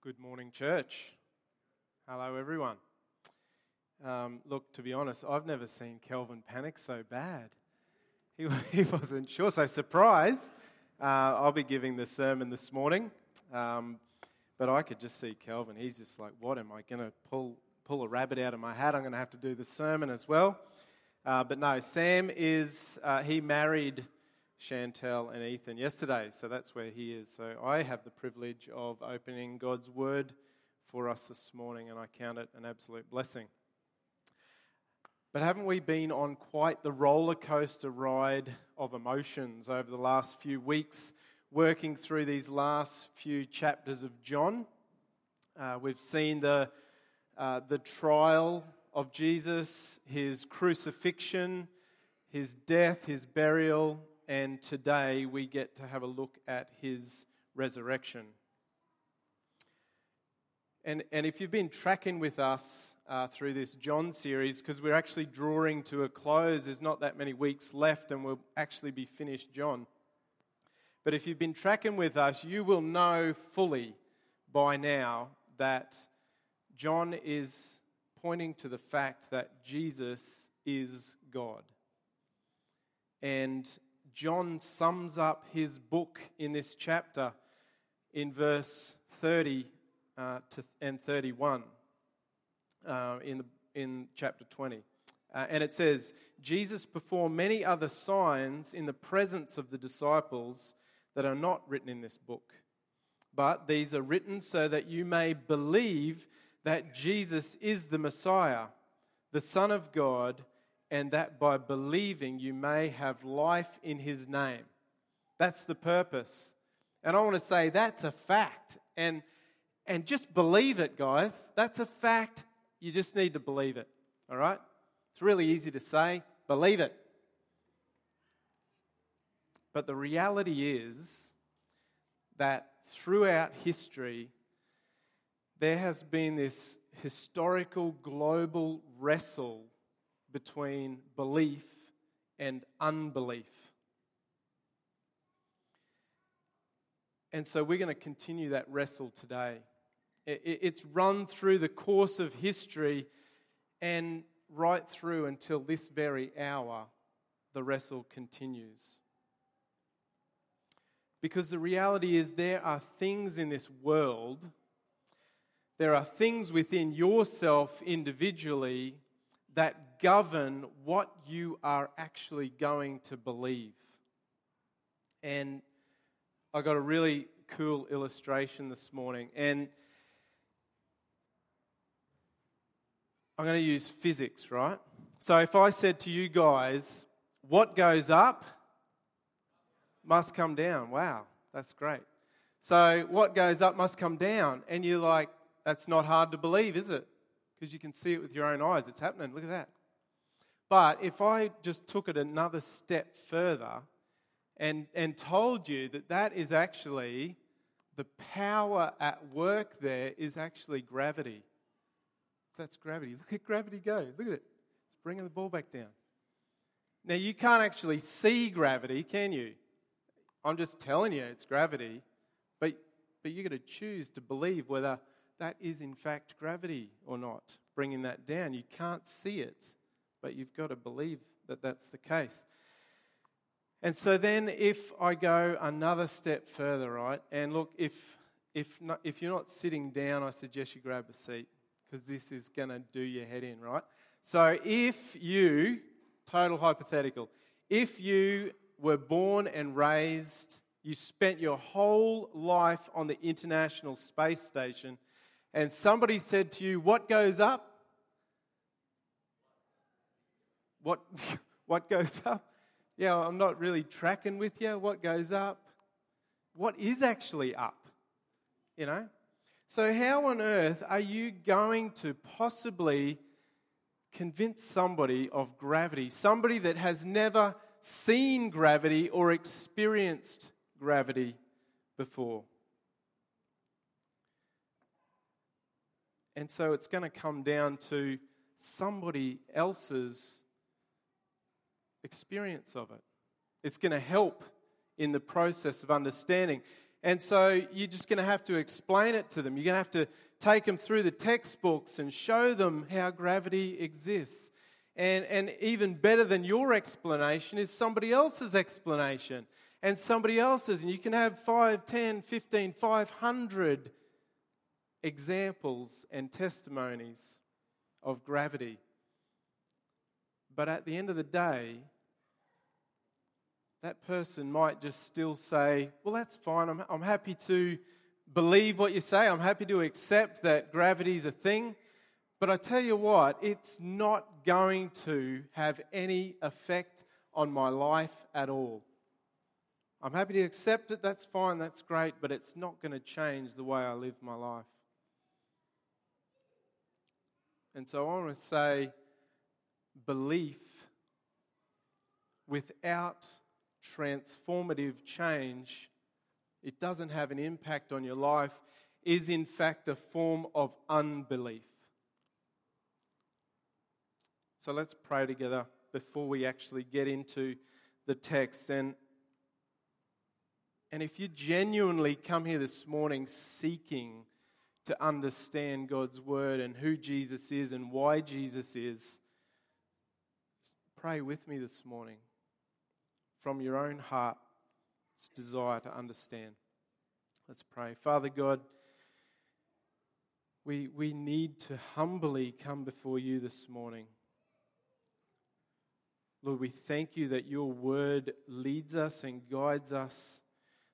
Good morning, church. Hello, everyone. Um, look, to be honest, I've never seen Kelvin panic so bad. He, he wasn't sure, so surprise. Uh, I'll be giving the sermon this morning, um, but I could just see Kelvin. He's just like, "What am I going to pull pull a rabbit out of my hat? I'm going to have to do the sermon as well." Uh, but no, Sam is uh, he married Chantel and Ethan yesterday, so that's where he is. So I have the privilege of opening God's Word for us this morning, and I count it an absolute blessing. But haven't we been on quite the roller coaster ride of emotions over the last few weeks, working through these last few chapters of John? Uh, we've seen the, uh, the trial of Jesus, his crucifixion, his death, his burial, and today we get to have a look at his resurrection. And, and if you've been tracking with us uh, through this John series, because we're actually drawing to a close, there's not that many weeks left, and we'll actually be finished John. But if you've been tracking with us, you will know fully by now that John is pointing to the fact that Jesus is God. And John sums up his book in this chapter in verse 30 uh, to, and 31 uh, in, the, in chapter 20. Uh, and it says, Jesus performed many other signs in the presence of the disciples that are not written in this book. But these are written so that you may believe that Jesus is the Messiah, the Son of God and that by believing you may have life in his name. That's the purpose. And I want to say that's a fact. And, and just believe it, guys. That's a fact. You just need to believe it. All right? It's really easy to say, believe it. But the reality is that throughout history, there has been this historical global wrestle between belief and unbelief. And so we're going to continue that wrestle today. It's run through the course of history and right through until this very hour, the wrestle continues. Because the reality is, there are things in this world, there are things within yourself individually that govern what you are actually going to believe. And I got a really cool illustration this morning. And I'm going to use physics, right? So if I said to you guys, what goes up must come down. Wow, that's great. So what goes up must come down. And you're like, that's not hard to believe, is it? Because you can see it with your own eyes. It's happening. Look at that. But if I just took it another step further and, and told you that that is actually the power at work there is actually gravity. That's gravity. Look at gravity go. Look at it. It's bringing the ball back down. Now, you can't actually see gravity, can you? I'm just telling you it's gravity. But, but you've got to choose to believe whether that is in fact gravity or not, bringing that down. You can't see it, but you've got to believe that that's the case. And so then, if I go another step further, right, and look, if, if, not, if you're not sitting down, I suggest you grab a seat because this is going to do your head in, right? So, if you, total hypothetical, if you were born and raised, you spent your whole life on the International Space Station, and somebody said to you, What goes up? What, what goes up? Yeah, I'm not really tracking with you. What goes up? What is actually up? You know? So, how on earth are you going to possibly convince somebody of gravity? Somebody that has never seen gravity or experienced gravity before? And so it's going to come down to somebody else's experience of it. It's going to help in the process of understanding. And so you're just going to have to explain it to them. You're going to have to take them through the textbooks and show them how gravity exists. And, and even better than your explanation is somebody else's explanation and somebody else's. And you can have 5, 10, 15, 500 examples and testimonies of gravity. But at the end of the day, that person might just still say, Well, that's fine. I'm, I'm happy to believe what you say. I'm happy to accept that gravity is a thing. But I tell you what, it's not going to have any effect on my life at all. I'm happy to accept it, that's fine, that's great, but it's not going to change the way I live my life. And so I want to say belief without transformative change, it doesn't have an impact on your life, is in fact a form of unbelief. So let's pray together before we actually get into the text. And, and if you genuinely come here this morning seeking to understand God's word and who Jesus is and why Jesus is, pray with me this morning from your own heart's desire to understand. Let's pray. Father God, we, we need to humbly come before you this morning. Lord, we thank you that your word leads us and guides us.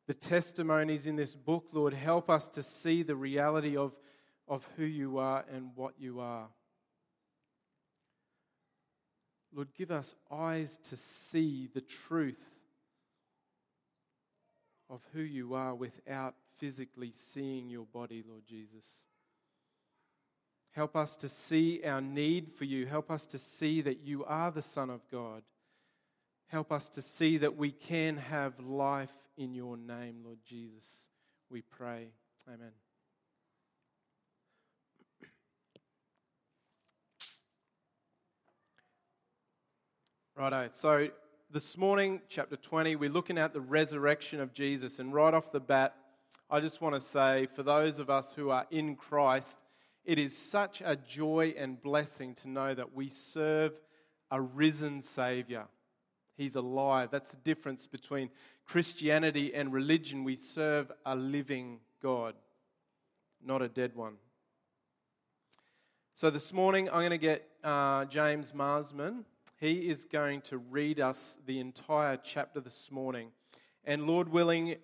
The testimonies in this book, Lord, help us to see the reality of, of who you are and what you are. Lord, give us eyes to see the truth of who you are without physically seeing your body, Lord Jesus. Help us to see our need for you. Help us to see that you are the Son of God. Help us to see that we can have life in your name, Lord Jesus. We pray. Amen. Righto. So this morning, chapter 20, we're looking at the resurrection of Jesus. And right off the bat, I just want to say for those of us who are in Christ, it is such a joy and blessing to know that we serve a risen Savior. He's alive. That's the difference between Christianity and religion. We serve a living God, not a dead one. So this morning, I'm going to get uh, James Marsman he is going to read us the entire chapter this morning. And Lord willing,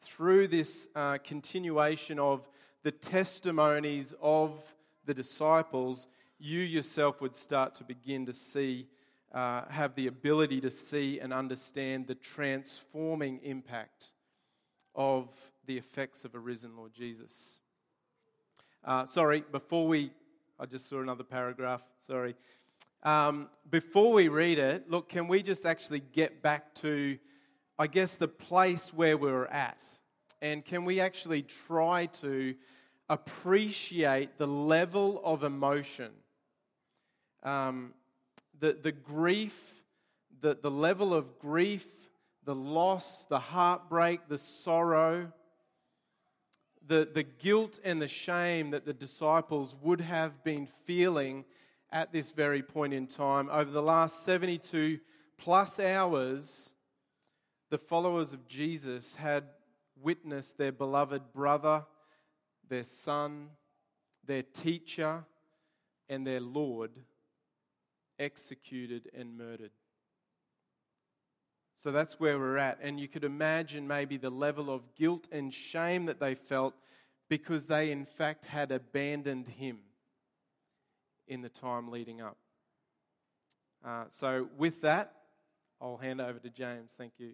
through this uh, continuation of the testimonies of the disciples, you yourself would start to begin to see, uh, have the ability to see and understand the transforming impact of the effects of a risen Lord Jesus. Uh, sorry, before we, I just saw another paragraph, sorry. Um, before we read it, look, can we just actually get back to, I guess, the place where we are at? And can we actually try to appreciate the level of emotion, um, the, the grief, the, the level of grief, the loss, the heartbreak, the sorrow, the, the guilt and the shame that the disciples would have been feeling at this very point in time. Over the last 72 plus hours, the followers of Jesus had witnessed their beloved brother, their son, their teacher, and their Lord executed and murdered. So that's where we're at. And you could imagine maybe the level of guilt and shame that they felt because they, in fact, had abandoned him in the time leading up. Uh, so, with that, I'll hand over to James. Thank you.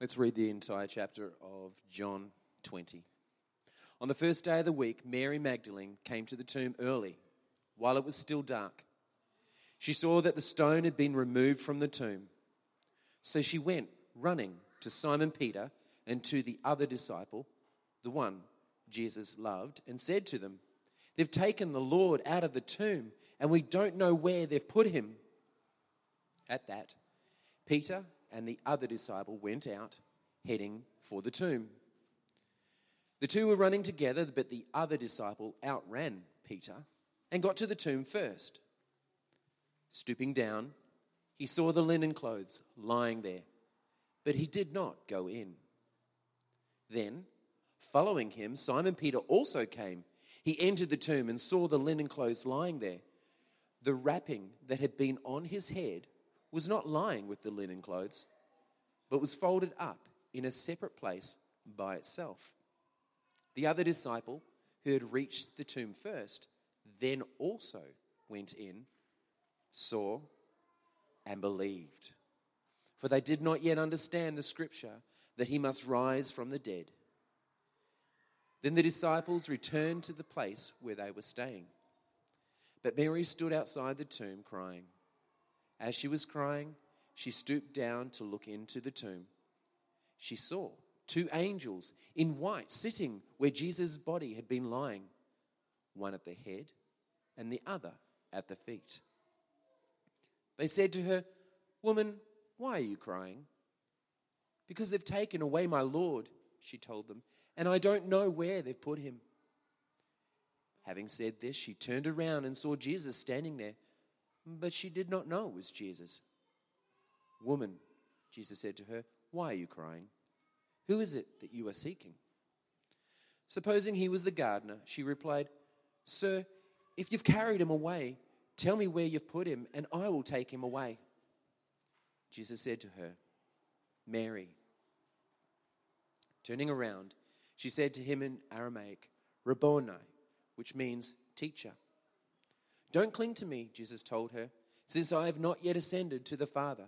Let's read the entire chapter of John 20. On the first day of the week, Mary Magdalene came to the tomb early, while it was still dark. She saw that the stone had been removed from the tomb. So she went running to Simon Peter and to the other disciple, the one Jesus loved, and said to them, They've taken the Lord out of the tomb, and we don't know where they've put him. At that, Peter and the other disciple went out, heading for the tomb. The two were running together, but the other disciple outran Peter and got to the tomb first. Stooping down, he saw the linen clothes lying there, but he did not go in. Then, following him, Simon Peter also came. He entered the tomb and saw the linen clothes lying there. The wrapping that had been on his head was not lying with the linen clothes, but was folded up in a separate place by itself. The other disciple, who had reached the tomb first, then also went in, saw, and believed. For they did not yet understand the scripture that he must rise from the dead. Then the disciples returned to the place where they were staying. But Mary stood outside the tomb crying. As she was crying, she stooped down to look into the tomb. She saw two angels in white sitting where Jesus' body had been lying, one at the head and the other at the feet. They said to her, Woman, why are you crying? Because they've taken away my Lord, she told them, and I don't know where they've put him. Having said this, she turned around and saw Jesus standing there, but she did not know it was Jesus. Woman, Jesus said to her, Why are you crying? Who is it that you are seeking? Supposing he was the gardener, she replied, Sir, if you've carried him away, tell me where you've put him, and I will take him away. Jesus said to her, Mary. Turning around, she said to him in Aramaic, Rabboni, which means teacher. Don't cling to me, Jesus told her, since I have not yet ascended to the Father,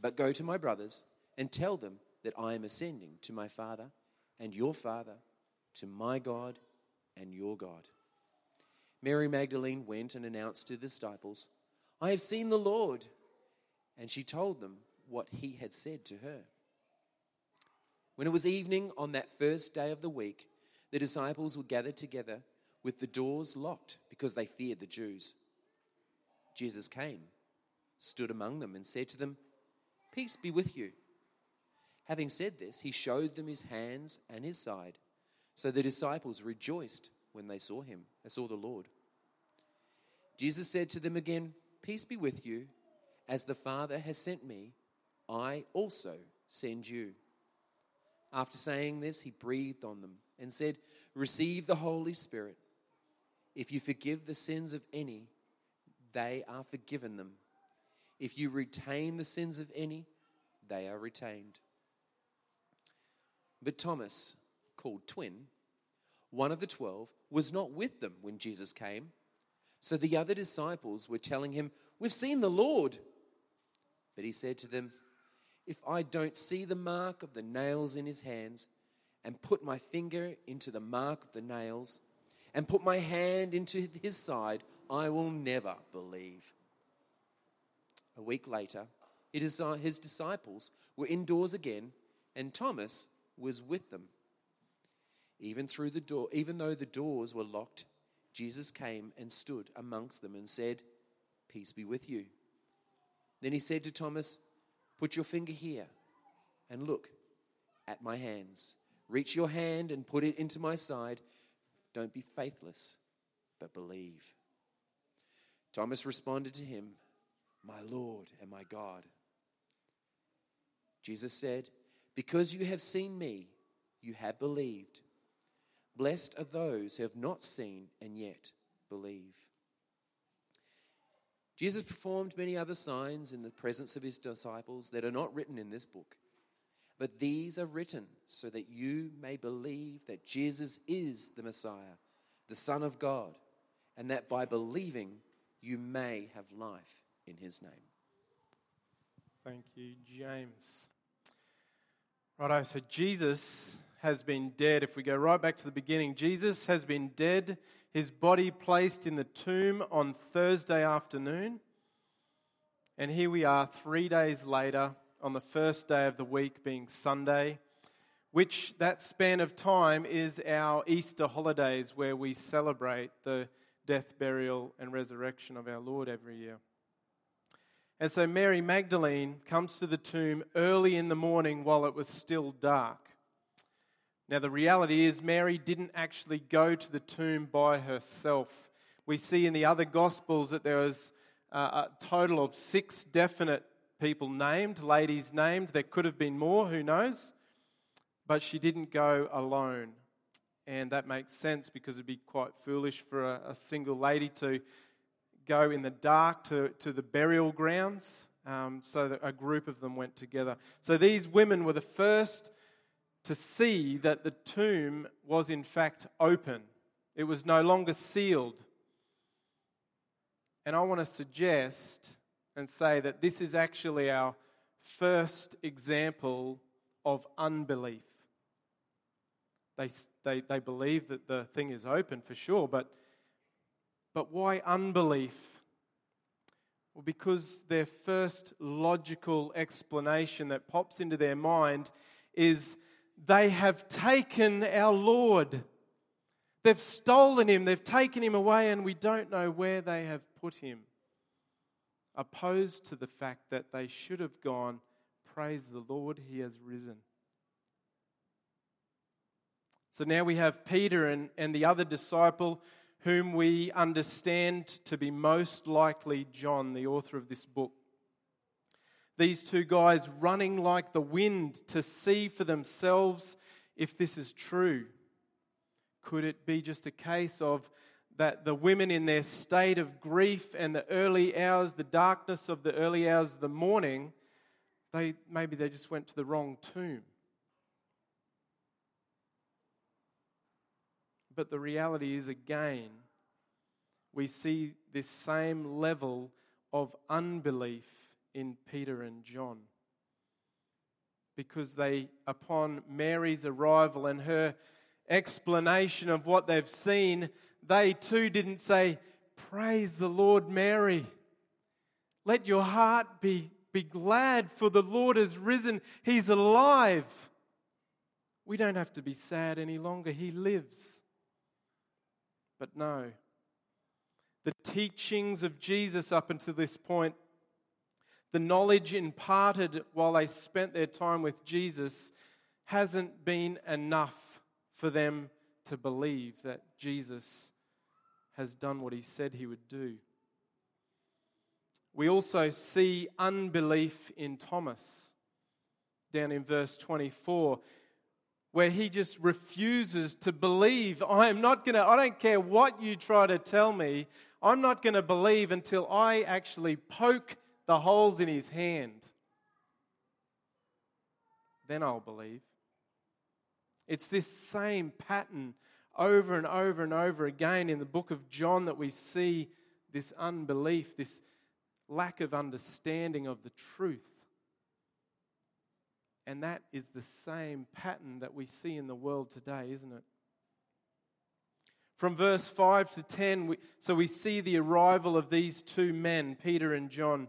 but go to my brothers and tell them that I am ascending to my Father and your Father, to my God and your God. Mary Magdalene went and announced to the disciples, I have seen the Lord. And she told them what he had said to her. When it was evening on that first day of the week, the disciples were gathered together with the doors locked because they feared the Jews. Jesus came, stood among them, and said to them, Peace be with you. Having said this, he showed them his hands and his side. So the disciples rejoiced when they saw him, they saw the Lord. Jesus said to them again, Peace be with you. As the Father has sent me, I also send you. After saying this, he breathed on them and said, Receive the Holy Spirit. If you forgive the sins of any, they are forgiven them. If you retain the sins of any, they are retained. But Thomas, called Twin, one of the twelve, was not with them when Jesus came. So the other disciples were telling him, We've seen the Lord. But he said to them, If I don't see the mark of the nails in his hands, and put my finger into the mark of the nails, and put my hand into his side, I will never believe. A week later, uh, his disciples were indoors again, and Thomas was with them. Even through the door, even though the doors were locked, Jesus came and stood amongst them and said, Peace be with you. Then he said to Thomas, Put your finger here and look at my hands. Reach your hand and put it into my side. Don't be faithless, but believe. Thomas responded to him, My Lord and my God. Jesus said, Because you have seen me, you have believed. Blessed are those who have not seen and yet believe. Jesus performed many other signs in the presence of his disciples that are not written in this book. But these are written so that you may believe that Jesus is the Messiah, the Son of God, and that by believing you may have life in his name. Thank you, James. Righto, so Jesus has been dead. If we go right back to the beginning, Jesus has been dead, his body placed in the tomb on Thursday afternoon. And here we are, three days later, on the first day of the week, being Sunday, which that span of time is our Easter holidays, where we celebrate the death, burial, and resurrection of our Lord every year. And so Mary Magdalene comes to the tomb early in the morning while it was still dark. Now, the reality is, Mary didn't actually go to the tomb by herself. We see in the other Gospels that there was a total of six definite people named, ladies named. There could have been more, who knows? But she didn't go alone. And that makes sense because it'd be quite foolish for a, a single lady to go in the dark to, to the burial grounds. Um, so a group of them went together. So these women were the first to see that the tomb was in fact open, it was no longer sealed. And I want to suggest and say that this is actually our first example of unbelief. They, they, they believe that the thing is open for sure, but, but why unbelief? Well, because their first logical explanation that pops into their mind is they have taken our Lord. They've stolen him, they've taken him away, and we don't know where they have put him opposed to the fact that they should have gone, Praise the Lord, he has risen. So now we have Peter and, and the other disciple, whom we understand to be most likely John, the author of this book. These two guys running like the wind to see for themselves if this is true. Could it be just a case of that the women in their state of grief and the early hours, the darkness of the early hours of the morning, they maybe they just went to the wrong tomb. But the reality is again, we see this same level of unbelief in Peter and John. Because they, upon Mary's arrival and her explanation of what they've seen, they too didn't say, Praise the Lord, Mary. Let your heart be, be glad, for the Lord has risen. He's alive. We don't have to be sad any longer. He lives. But no, the teachings of Jesus up until this point, the knowledge imparted while they spent their time with Jesus, hasn't been enough for them to believe that Jesus has done what he said he would do. We also see unbelief in Thomas down in verse 24 where he just refuses to believe. I am not going to, I don't care what you try to tell me, I'm not going to believe until I actually poke the holes in his hand. Then I'll believe. It's this same pattern over and over and over again in the book of John that we see this unbelief, this lack of understanding of the truth. And that is the same pattern that we see in the world today, isn't it? From verse 5 to 10, we, so we see the arrival of these two men, Peter and John.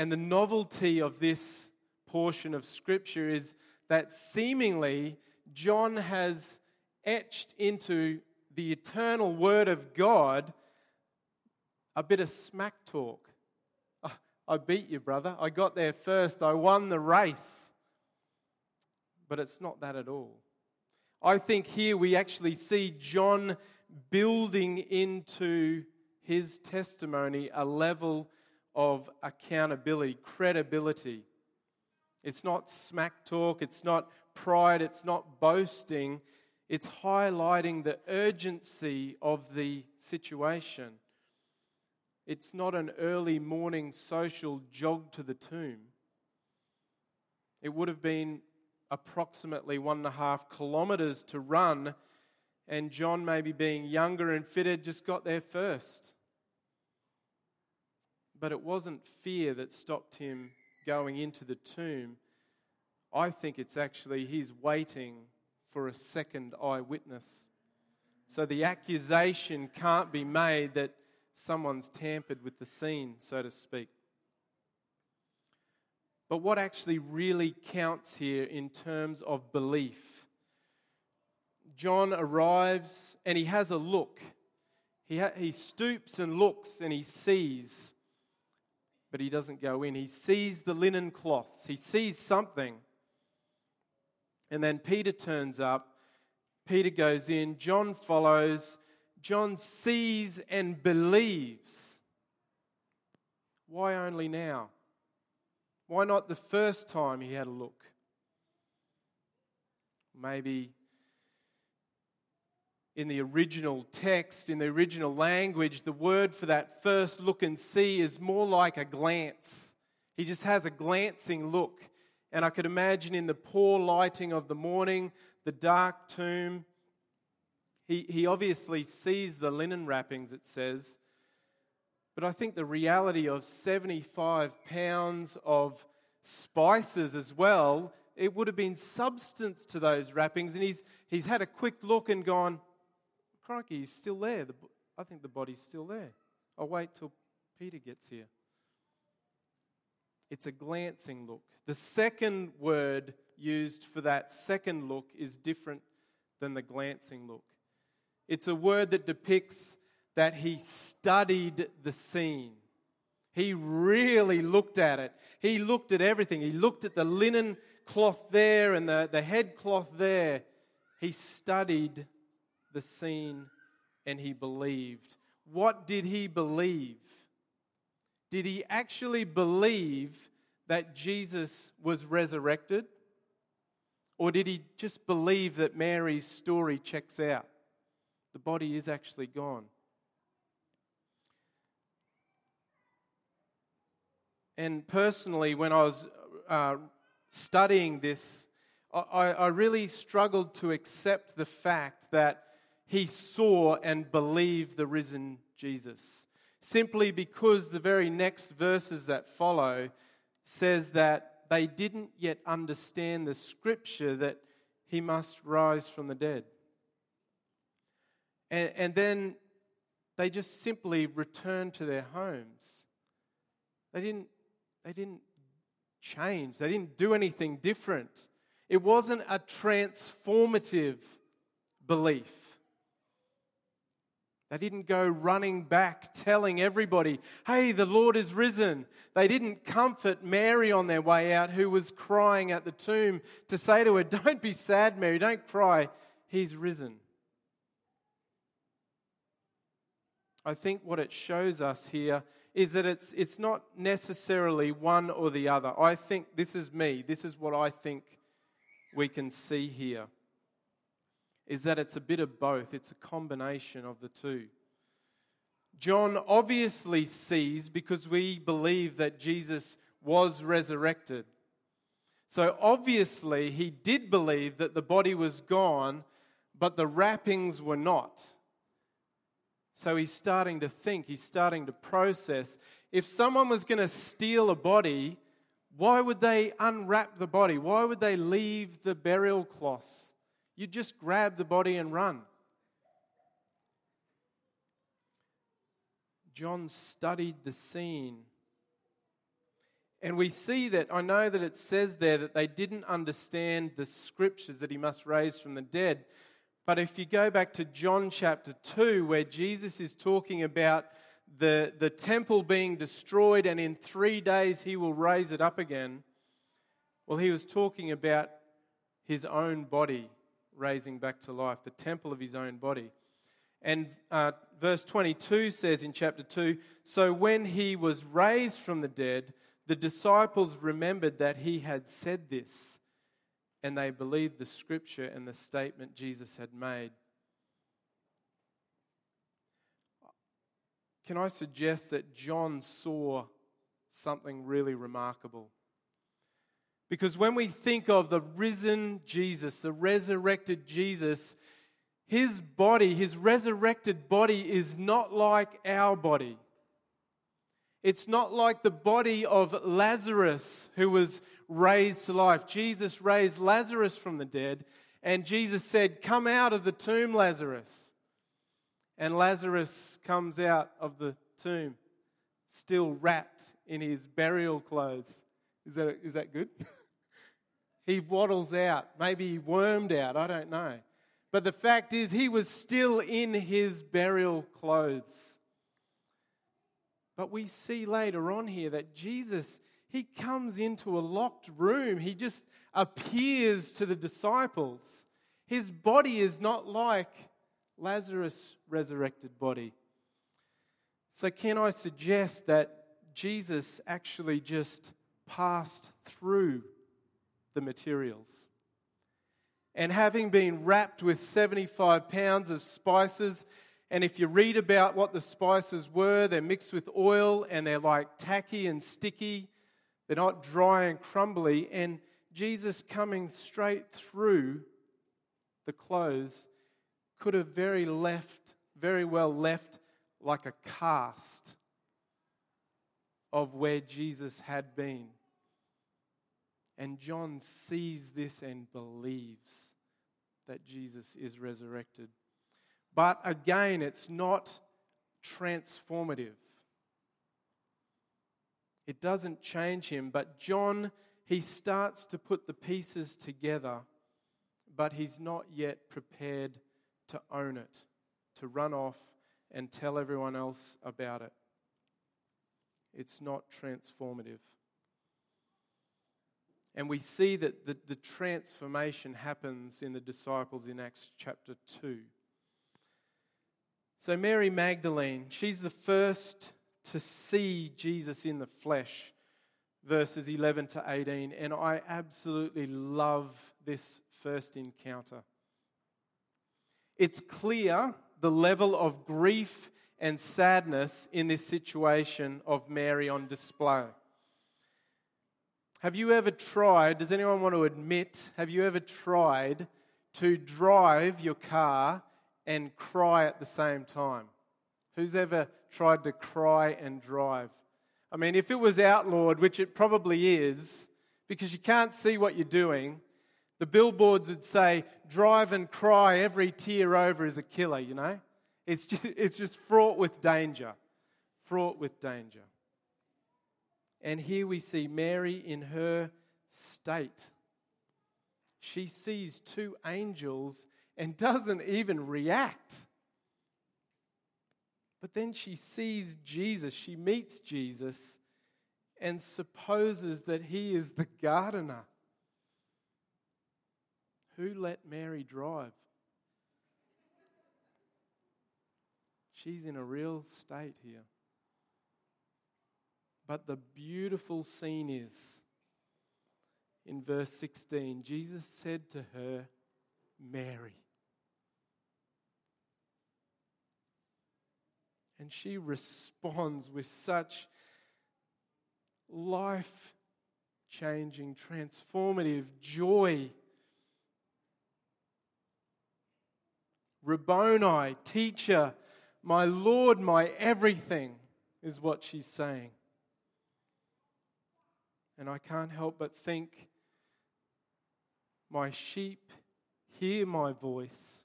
And the novelty of this portion of Scripture is that seemingly John has etched into the eternal Word of God a bit of smack talk. Oh, I beat you, brother. I got there first. I won the race. But it's not that at all. I think here we actually see John building into his testimony a level of accountability, credibility. It's not smack talk, it's not pride, it's not boasting, it's highlighting the urgency of the situation. It's not an early morning social jog to the tomb. It would have been approximately one and a half kilometres to run, and John, maybe being younger and fitter, just got there first. But it wasn't fear that stopped him going into the tomb. I think it's actually he's waiting for a second eyewitness. So the accusation can't be made that someone's tampered with the scene, so to speak. But what actually really counts here in terms of belief? John arrives and he has a look. He, ha- he stoops and looks and he sees, but he doesn't go in. He sees the linen cloths, he sees something. And then Peter turns up. Peter goes in. John follows. John sees and believes. Why only now? Why not the first time he had a look? Maybe in the original text, in the original language, the word for that first look and see is more like a glance. He just has a glancing look. And I could imagine in the poor lighting of the morning, the dark tomb, he, he obviously sees the linen wrappings, it says. But I think the reality of 75 pounds of spices as well, it would have been substance to those wrappings. And he's, he's had a quick look and gone, crikey, he's still there. The, I think the body's still there. I'll wait till Peter gets here. It's a glancing look. The second word used for that second look is different than the glancing look. It's a word that depicts that he studied the scene. He really looked at it. He looked at everything. He looked at the linen cloth there and the, the head cloth there. He studied the scene and he believed. What did he believe? Did he actually believe that Jesus was resurrected? Or did he just believe that Mary's story checks out? The body is actually gone. And personally, when I was uh, studying this, I, I really struggled to accept the fact that he saw and believed the risen Jesus. Simply because the very next verses that follow says that they didn't yet understand the scripture that he must rise from the dead. And, and then they just simply returned to their homes. They didn't, they didn't change, they didn't do anything different. It wasn't a transformative belief. They didn't go running back telling everybody, hey, the Lord is risen. They didn't comfort Mary on their way out, who was crying at the tomb, to say to her, Don't be sad, Mary, don't cry. He's risen. I think what it shows us here is that it's, it's not necessarily one or the other. I think this is me, this is what I think we can see here is that it's a bit of both, it's a combination of the two. John obviously sees because we believe that Jesus was resurrected. So obviously, he did believe that the body was gone, but the wrappings were not. So he's starting to think, he's starting to process. If someone was going to steal a body, why would they unwrap the body? Why would they leave the burial cloths? You just grab the body and run. John studied the scene. And we see that, I know that it says there that they didn't understand the scriptures that he must raise from the dead. But if you go back to John chapter 2, where Jesus is talking about the, the temple being destroyed and in three days he will raise it up again, well, he was talking about his own body raising back to life, the temple of his own body. And uh, verse 22 says in chapter 2 So when he was raised from the dead, the disciples remembered that he had said this, and they believed the scripture and the statement Jesus had made. Can I suggest that John saw something really remarkable? Because when we think of the risen Jesus, the resurrected Jesus, his body, his resurrected body, is not like our body. It's not like the body of Lazarus who was raised to life. Jesus raised Lazarus from the dead, and Jesus said, Come out of the tomb, Lazarus. And Lazarus comes out of the tomb, still wrapped in his burial clothes. Is that, is that good? he waddles out. Maybe he wormed out. I don't know. But the fact is, he was still in his burial clothes. But we see later on here that Jesus, he comes into a locked room. He just appears to the disciples. His body is not like Lazarus' resurrected body. So, can I suggest that Jesus actually just passed through the materials? And having been wrapped with 75 pounds of spices, and if you read about what the spices were, they're mixed with oil and they're like tacky and sticky. They're not dry and crumbly. And Jesus coming straight through the clothes could have very left, very well left like a cast of where Jesus had been. And John sees this and believes that Jesus is resurrected. But again, it's not transformative. It doesn't change him, but John, he starts to put the pieces together, but he's not yet prepared to own it, to run off and tell everyone else about it. It's not transformative. And we see that the, the transformation happens in the disciples in Acts chapter 2. So, Mary Magdalene, she's the first to see Jesus in the flesh, verses 11 to 18. And I absolutely love this first encounter. It's clear the level of grief and sadness in this situation of Mary on display. Have you ever tried, does anyone want to admit, have you ever tried to drive your car and cry at the same time? Who's ever tried to cry and drive? I mean, if it was outlawed, which it probably is, because you can't see what you're doing, the billboards would say, drive and cry, every tear over is a killer, you know? It's just, it's just fraught with danger. Fraught with danger. And here we see Mary in her state. She sees two angels and doesn't even react. But then she sees Jesus, she meets Jesus, and supposes that he is the gardener. Who let Mary drive? She's in a real state here. But the beautiful scene is in verse 16 Jesus said to her, Mary. And she responds with such life changing, transformative joy. Rabboni, teacher, my Lord, my everything, is what she's saying. And I can't help but think, my sheep hear my voice.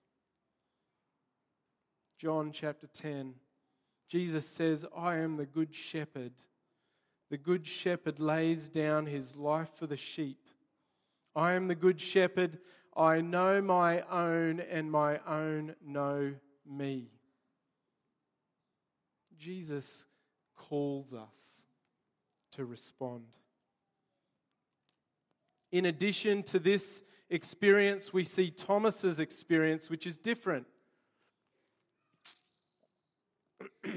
John chapter 10, Jesus says, I am the good shepherd. The good shepherd lays down his life for the sheep. I am the good shepherd. I know my own, and my own know me. Jesus calls us to respond. In addition to this experience, we see Thomas's experience, which is different.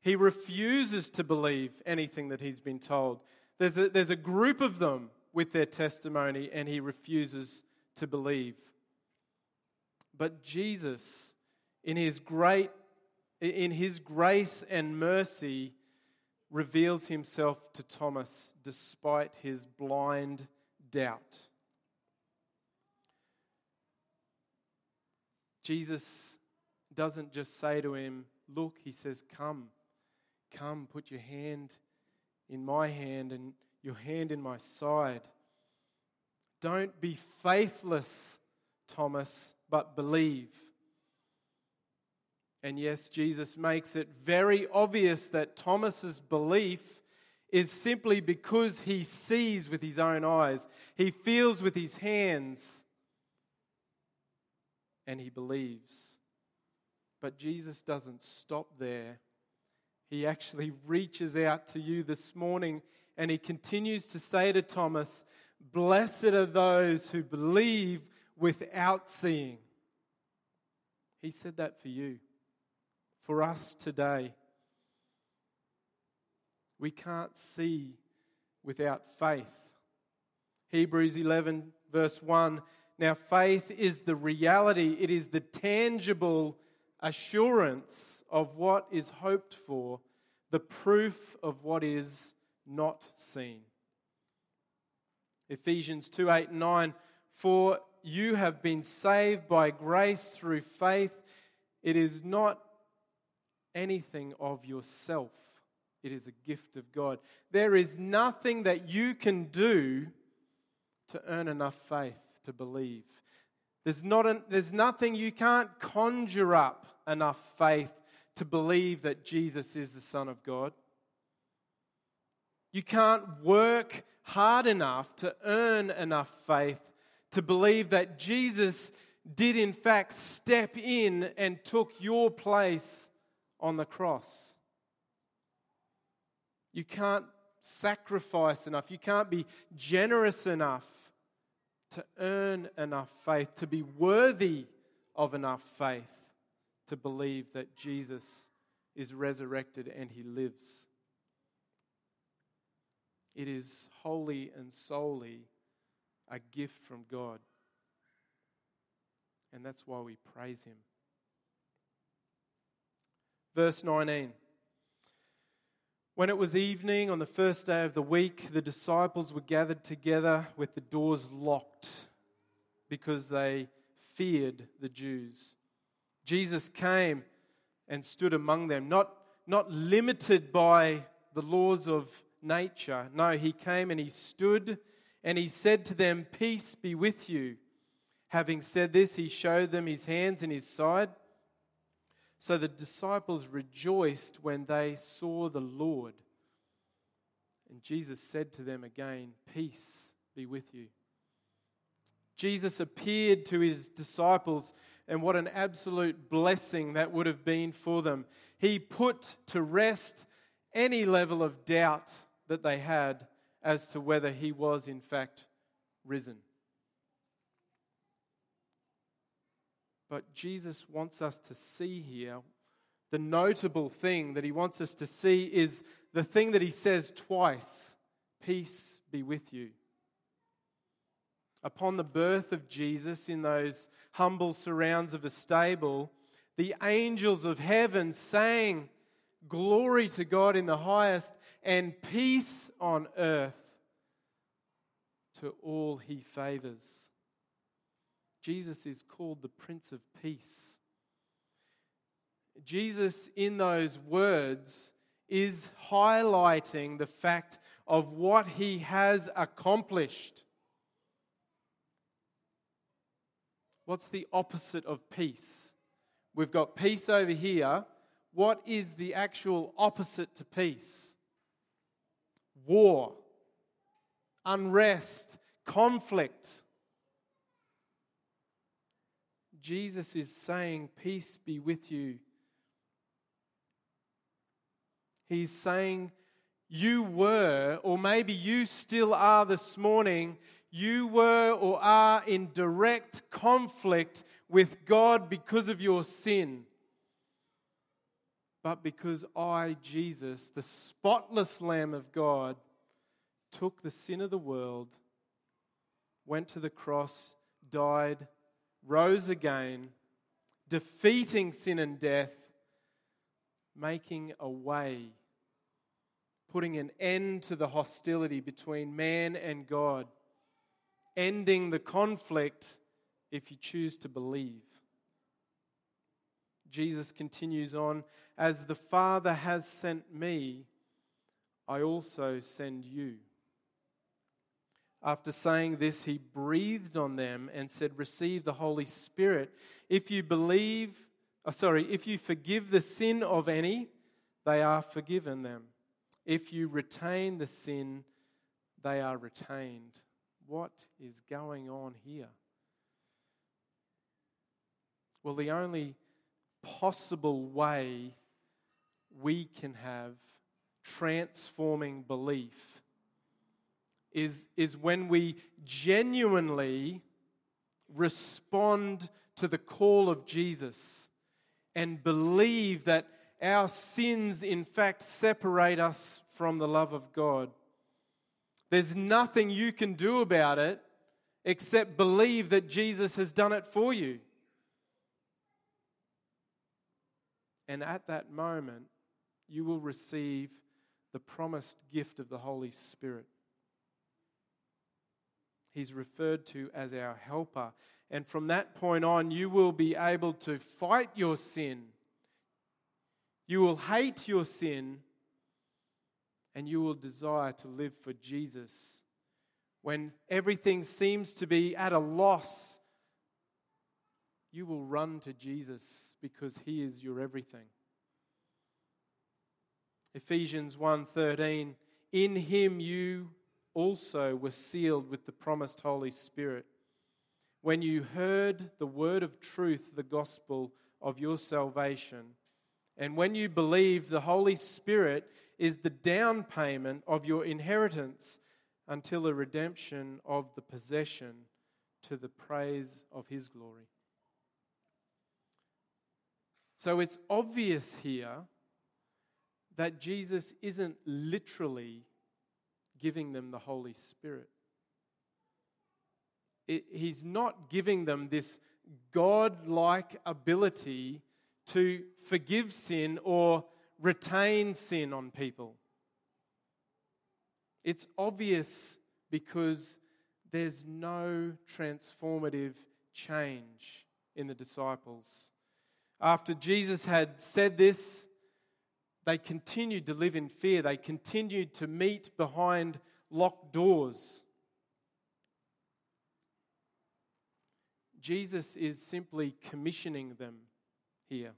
he refuses to believe anything that he's been told. There's a, there's a group of them with their testimony, and he refuses to believe. But Jesus, in his great in his grace and mercy, reveals himself to Thomas despite his blind doubt. Jesus doesn't just say to him, Look, he says, Come, come, put your hand in my hand and your hand in my side. Don't be faithless, Thomas, but believe. And yes, Jesus makes it very obvious that Thomas's belief is simply because he sees with his own eyes, he feels with his hands, and he believes. But Jesus doesn't stop there. He actually reaches out to you this morning and he continues to say to Thomas, Blessed are those who believe without seeing. He said that for you, for us today. We can't see without faith. Hebrews 11, verse 1 Now, faith is the reality, it is the tangible assurance of what is hoped for, the proof of what is not seen. Ephesians 2 8 and 9 For you have been saved by grace through faith. It is not anything of yourself, it is a gift of God. There is nothing that you can do to earn enough faith to believe. There's, not an, there's nothing you can't conjure up enough faith to believe that Jesus is the Son of God. You can't work hard enough to earn enough faith to believe that Jesus did, in fact, step in and took your place on the cross. You can't sacrifice enough. You can't be generous enough to earn enough faith, to be worthy of enough faith to believe that Jesus is resurrected and he lives. It is wholly and solely a gift from God. And that's why we praise him. Verse 19. When it was evening on the first day of the week, the disciples were gathered together with the doors locked because they feared the Jews. Jesus came and stood among them, not, not limited by the laws of nature. No, he came and he stood and he said to them, Peace be with you. Having said this, he showed them his hands and his side. So the disciples rejoiced when they saw the Lord. And Jesus said to them again, Peace be with you. Jesus appeared to his disciples and what an absolute blessing that would have been for them. He put to rest any level of doubt that they had as to whether he was in fact risen. But Jesus wants us to see here the notable thing that he wants us to see is the thing that he says twice Peace be with you upon the birth of Jesus in those humble surrounds of a stable, the angels of heaven sang, Glory to God in the highest, and peace on earth to all he favors. Jesus is called the Prince of Peace. Jesus, in those words, is highlighting the fact of what he has accomplished. What's the opposite of peace? We've got peace over here. What is the actual opposite to peace? War, unrest, conflict. Jesus is saying, Peace be with you. He's saying, You were, or maybe you still are this morning, you were or are in direct conflict with God because of your sin. But because I, Jesus, the spotless Lamb of God, took the sin of the world, went to the cross, died, rose again, defeating sin and death, making a way, putting an end to the hostility between man and God ending the conflict if you choose to believe. Jesus continues on, As the Father has sent me, I also send you. After saying this, he breathed on them and said, Receive the Holy Spirit. If you believe, oh, sorry, if you forgive the sin of any, they are forgiven them. If you retain the sin, they are retained. What is going on here? Well, the only possible way we can have transforming belief is, is when we genuinely respond to the call of Jesus and believe that our sins, in fact, separate us from the love of God. There's nothing you can do about it except believe that Jesus has done it for you. And at that moment, you will receive the promised gift of the Holy Spirit. He's referred to as our helper. And from that point on, you will be able to fight your sin. You will hate your sin. And you will desire to live for Jesus. When everything seems to be at a loss, you will run to Jesus because he is your everything. Ephesians 1:13 In him you also were sealed with the promised Holy Spirit. When you heard the word of truth the gospel of your salvation and when you believe, the Holy Spirit is the down payment of your inheritance until the redemption of the possession to the praise of his glory. So it's obvious here that Jesus isn't literally giving them the Holy Spirit. It, he's not giving them this God like ability to forgive sin or retain sin on people. It's obvious because there's no transformative change in the disciples. After Jesus had said this, they continued to live in fear. They continued to meet behind locked doors. Jesus is simply commissioning them here.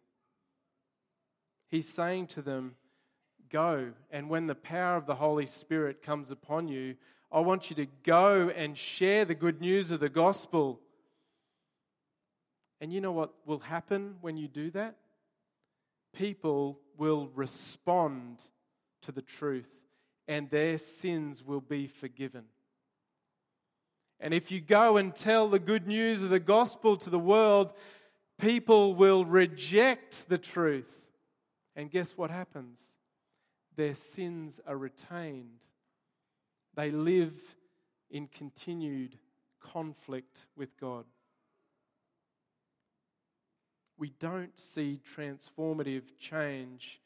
He's saying to them, Go, and when the power of the Holy Spirit comes upon you, I want you to go and share the good news of the gospel. And you know what will happen when you do that? People will respond to the truth and their sins will be forgiven. And if you go and tell the good news of the gospel to the world, people will reject the truth. And guess what happens? Their sins are retained. They live in continued conflict with God we don't see transformative change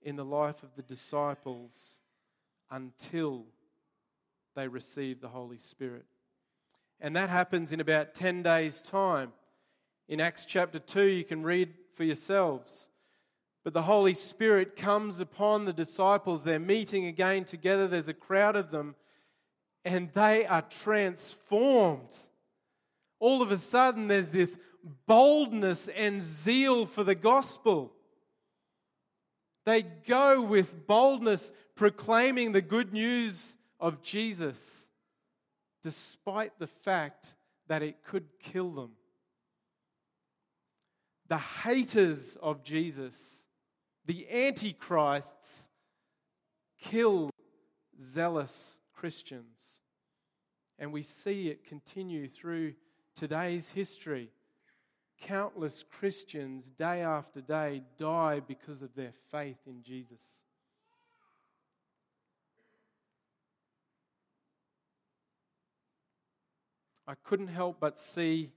in the life of the disciples until they receive the Holy Spirit. And that happens in about 10 days' time. In Acts chapter 2, you can read for yourselves. But the Holy Spirit comes upon the disciples. They're meeting again together. There's a crowd of them, and they are transformed. All of a sudden, there's this boldness and zeal for the gospel. They go with boldness proclaiming the good news of Jesus, despite the fact that it could kill them. The haters of Jesus, the antichrists, kill zealous Christians. And we see it continue through today's history countless Christians, day after day, die because of their faith in Jesus. I couldn't help but see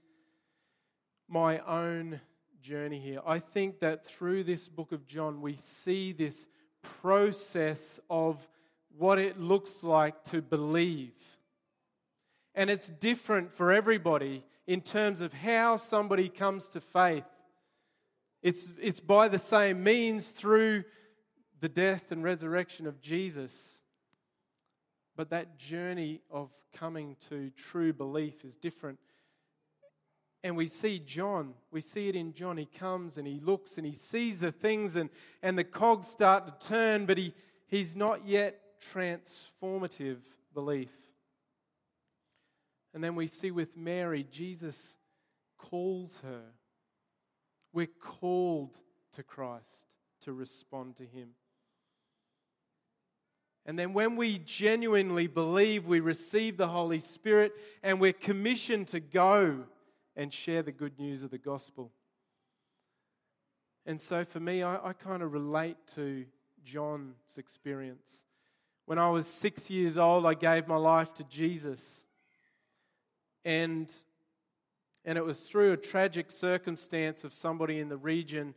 my own journey here. I think that through this book of John, we see this process of what it looks like to believe. And it's different for everybody in terms of how somebody comes to faith. It's, it's by the same means through the death and resurrection of Jesus. But that journey of coming to true belief is different. And we see John, we see it in John. He comes and he looks and he sees the things, and, and the cogs start to turn, but he, he's not yet transformative belief. And then we see with Mary, Jesus calls her. We're called to Christ to respond to Him. And then when we genuinely believe, we receive the Holy Spirit and we're commissioned to go and share the good news of the gospel. And so for me, I, I kind of relate to John's experience. When I was six years old, I gave my life to Jesus. And, and it was through a tragic circumstance of somebody in the region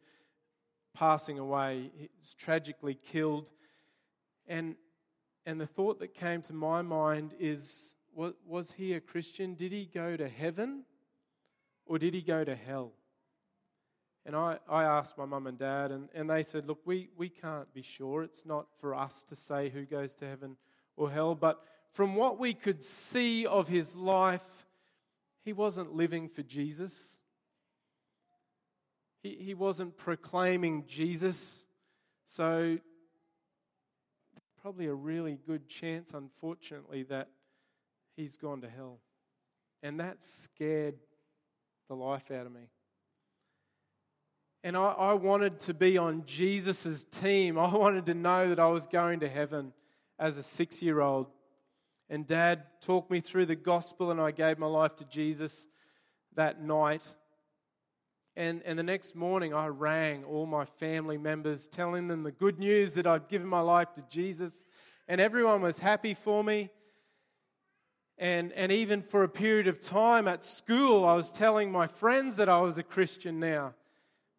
passing away. Tragically killed. And, and the thought that came to my mind is was, was he a Christian? Did he go to heaven or did he go to hell? And I, I asked my mum and dad, and, and they said, Look, we, we can't be sure. It's not for us to say who goes to heaven or hell. But from what we could see of his life, he wasn't living for Jesus. He, he wasn't proclaiming Jesus. So, probably a really good chance, unfortunately, that he's gone to hell. And that scared the life out of me. And I, I wanted to be on Jesus' team. I wanted to know that I was going to heaven as a six year old. And dad talked me through the gospel, and I gave my life to Jesus that night. And, and the next morning, I rang all my family members, telling them the good news that I'd given my life to Jesus. And everyone was happy for me. And, and even for a period of time at school, I was telling my friends that I was a Christian now.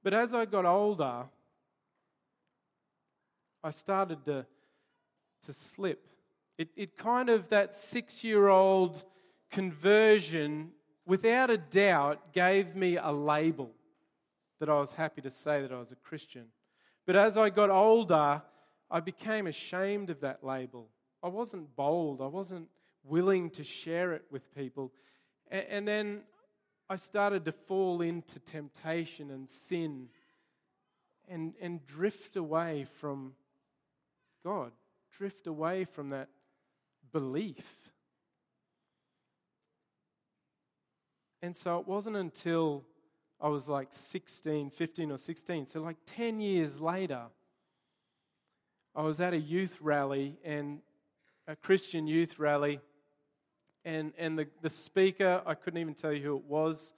But as I got older, I started to, to slip. It, it kind of, that six year old conversion, without a doubt, gave me a label that I was happy to say that I was a Christian. But as I got older, I became ashamed of that label. I wasn't bold, I wasn't willing to share it with people. And, and then I started to fall into temptation and sin and, and drift away from God, drift away from that belief. And so it wasn't until I was like 16, 15 or 16, so like 10 years later, I was at a youth rally and a Christian youth rally and, and the, the speaker, I couldn't even tell you who it was,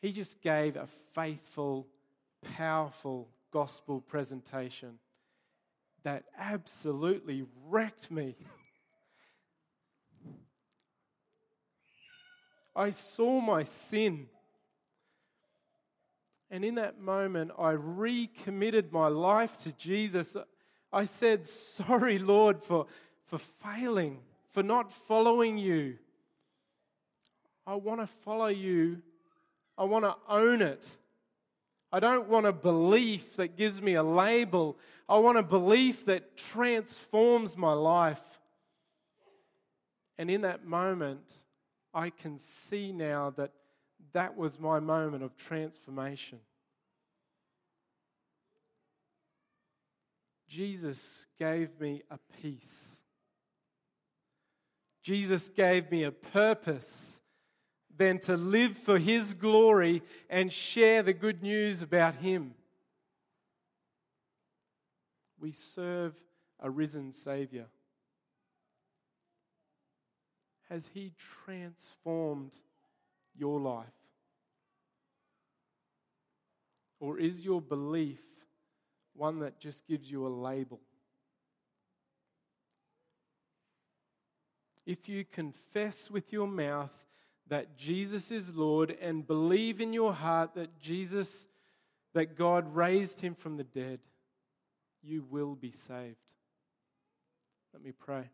he just gave a faithful, powerful gospel presentation that absolutely wrecked me. I saw my sin. And in that moment, I recommitted my life to Jesus. I said, Sorry, Lord, for, for failing for not following you. I want to follow you. I want to own it. I don't want a belief that gives me a label. I want a belief that transforms my life. And in that moment, I can see now that that was my moment of transformation. Jesus gave me a peace Jesus gave me a purpose than to live for His glory and share the good news about Him. We serve a risen Savior. Has He transformed your life? Or is your belief one that just gives you a label? if you confess with your mouth that Jesus is Lord and believe in your heart that Jesus, that God raised him from the dead, you will be saved. Let me pray.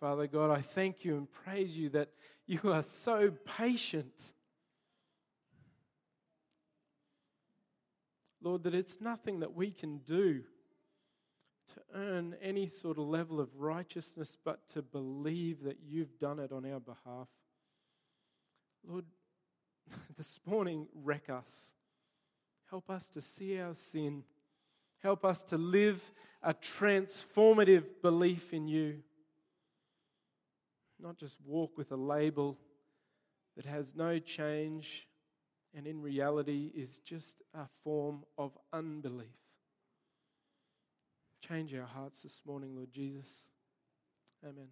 Father God, I thank you and praise you that you are so patient. Lord, that it's nothing that we can do to earn any sort of level of righteousness, but to believe that you've done it on our behalf. Lord, this morning, wreck us. Help us to see our sin. Help us to live a transformative belief in you. Not just walk with a label that has no change and in reality is just a form of unbelief. Change our hearts this morning, Lord Jesus. Amen.